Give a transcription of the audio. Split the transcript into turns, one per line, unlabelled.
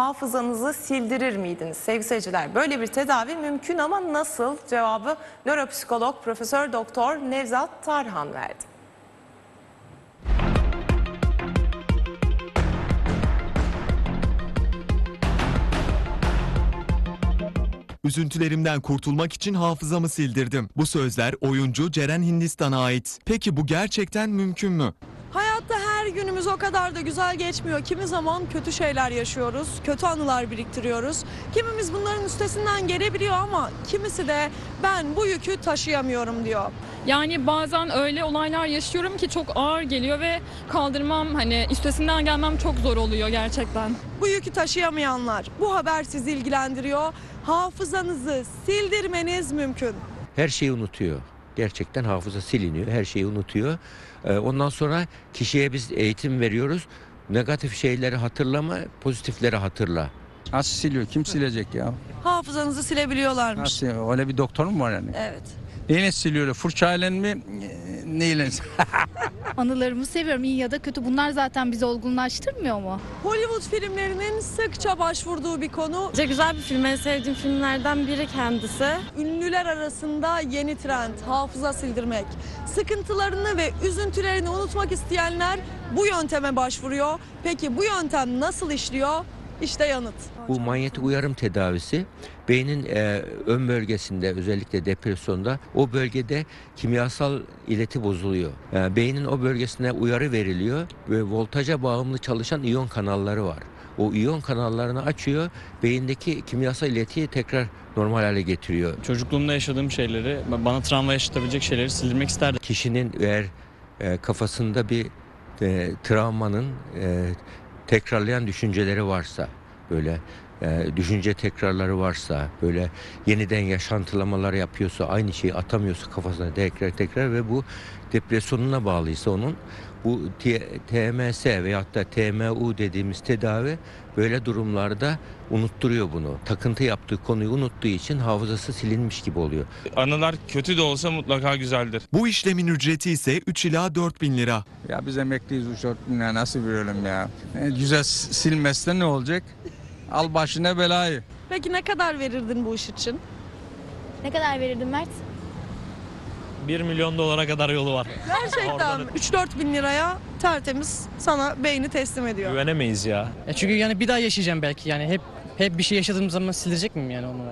Hafızanızı sildirir miydiniz sevgili seyirciler? Böyle bir tedavi mümkün ama nasıl? Cevabı nöropsikolog Profesör Doktor Nevzat Tarhan verdi.
Üzüntülerimden kurtulmak için hafızamı sildirdim. Bu sözler oyuncu Ceren Hindistan'a ait. Peki bu gerçekten mümkün mü?
Hayatta her günümüz o kadar da güzel geçmiyor. Kimi zaman kötü şeyler yaşıyoruz, kötü anılar biriktiriyoruz. Kimimiz bunların üstesinden gelebiliyor ama kimisi de ben bu yükü taşıyamıyorum diyor.
Yani bazen öyle olaylar yaşıyorum ki çok ağır geliyor ve kaldırmam hani üstesinden gelmem çok zor oluyor gerçekten.
Bu yükü taşıyamayanlar bu haber sizi ilgilendiriyor. Hafızanızı sildirmeniz mümkün.
her şeyi unutuyor. Gerçekten hafıza siliniyor, her şeyi unutuyor. Ee, Ondan sonra kişiye biz eğitim veriyoruz. Negatif şeyleri hatırlama, pozitifleri hatırla.
Nasıl siliyor? Kim silecek ya?
Hafızanızı silebiliyorlarmış.
Nasıl? Öyle bir doktor mu var yani?
Evet.
Neyle siliyor? Fırçayla mı? Neyle?
Anılarımı seviyorum iyi ya da kötü. Bunlar zaten bizi olgunlaştırmıyor mu?
Hollywood filmlerinin sıkça başvurduğu bir konu.
Bence güzel bir film. En sevdiğim filmlerden biri kendisi.
Ünlüler arasında yeni trend hafıza sildirmek. Sıkıntılarını ve üzüntülerini unutmak isteyenler bu yönteme başvuruyor. Peki bu yöntem nasıl işliyor? İşte yanıt.
Bu manyetik uyarım tedavisi beynin e, ön bölgesinde özellikle depresyonda o bölgede kimyasal ileti bozuluyor. Yani beynin o bölgesine uyarı veriliyor ve voltaja bağımlı çalışan iyon kanalları var. O iyon kanallarını açıyor, beyindeki kimyasal iletiyi tekrar normal hale getiriyor.
Çocukluğumda yaşadığım şeyleri, bana travma yaşatabilecek şeyleri sildirmek isterdim.
kişinin eğer e, kafasında bir e, travmanın e, tekrarlayan düşünceleri varsa böyle e, düşünce tekrarları varsa böyle yeniden yaşantılamalar yapıyorsa aynı şeyi atamıyorsa kafasına tekrar tekrar ve bu depresyonuna bağlıysa onun bu TMS veyahut da TMU dediğimiz tedavi böyle durumlarda unutturuyor bunu. Takıntı yaptığı konuyu unuttuğu için hafızası silinmiş gibi oluyor.
Anılar kötü de olsa mutlaka güzeldir.
Bu işlemin ücreti ise 3 ila 4 bin lira.
ya biz emekliyiz uçak ya nasıl bir ölüm ya? E, güzel silmezse ne olacak? Al başına belayı.
Peki ne kadar verirdin bu iş için?
Ne kadar verirdin Mert?
1 milyon dolara kadar yolu var.
Gerçekten
Oradan-
3-4 bin liraya tertemiz sana beyni teslim ediyor.
Güvenemeyiz ya.
çünkü yani bir daha yaşayacağım belki yani hep hep bir şey yaşadığım zaman silecek miyim yani onu?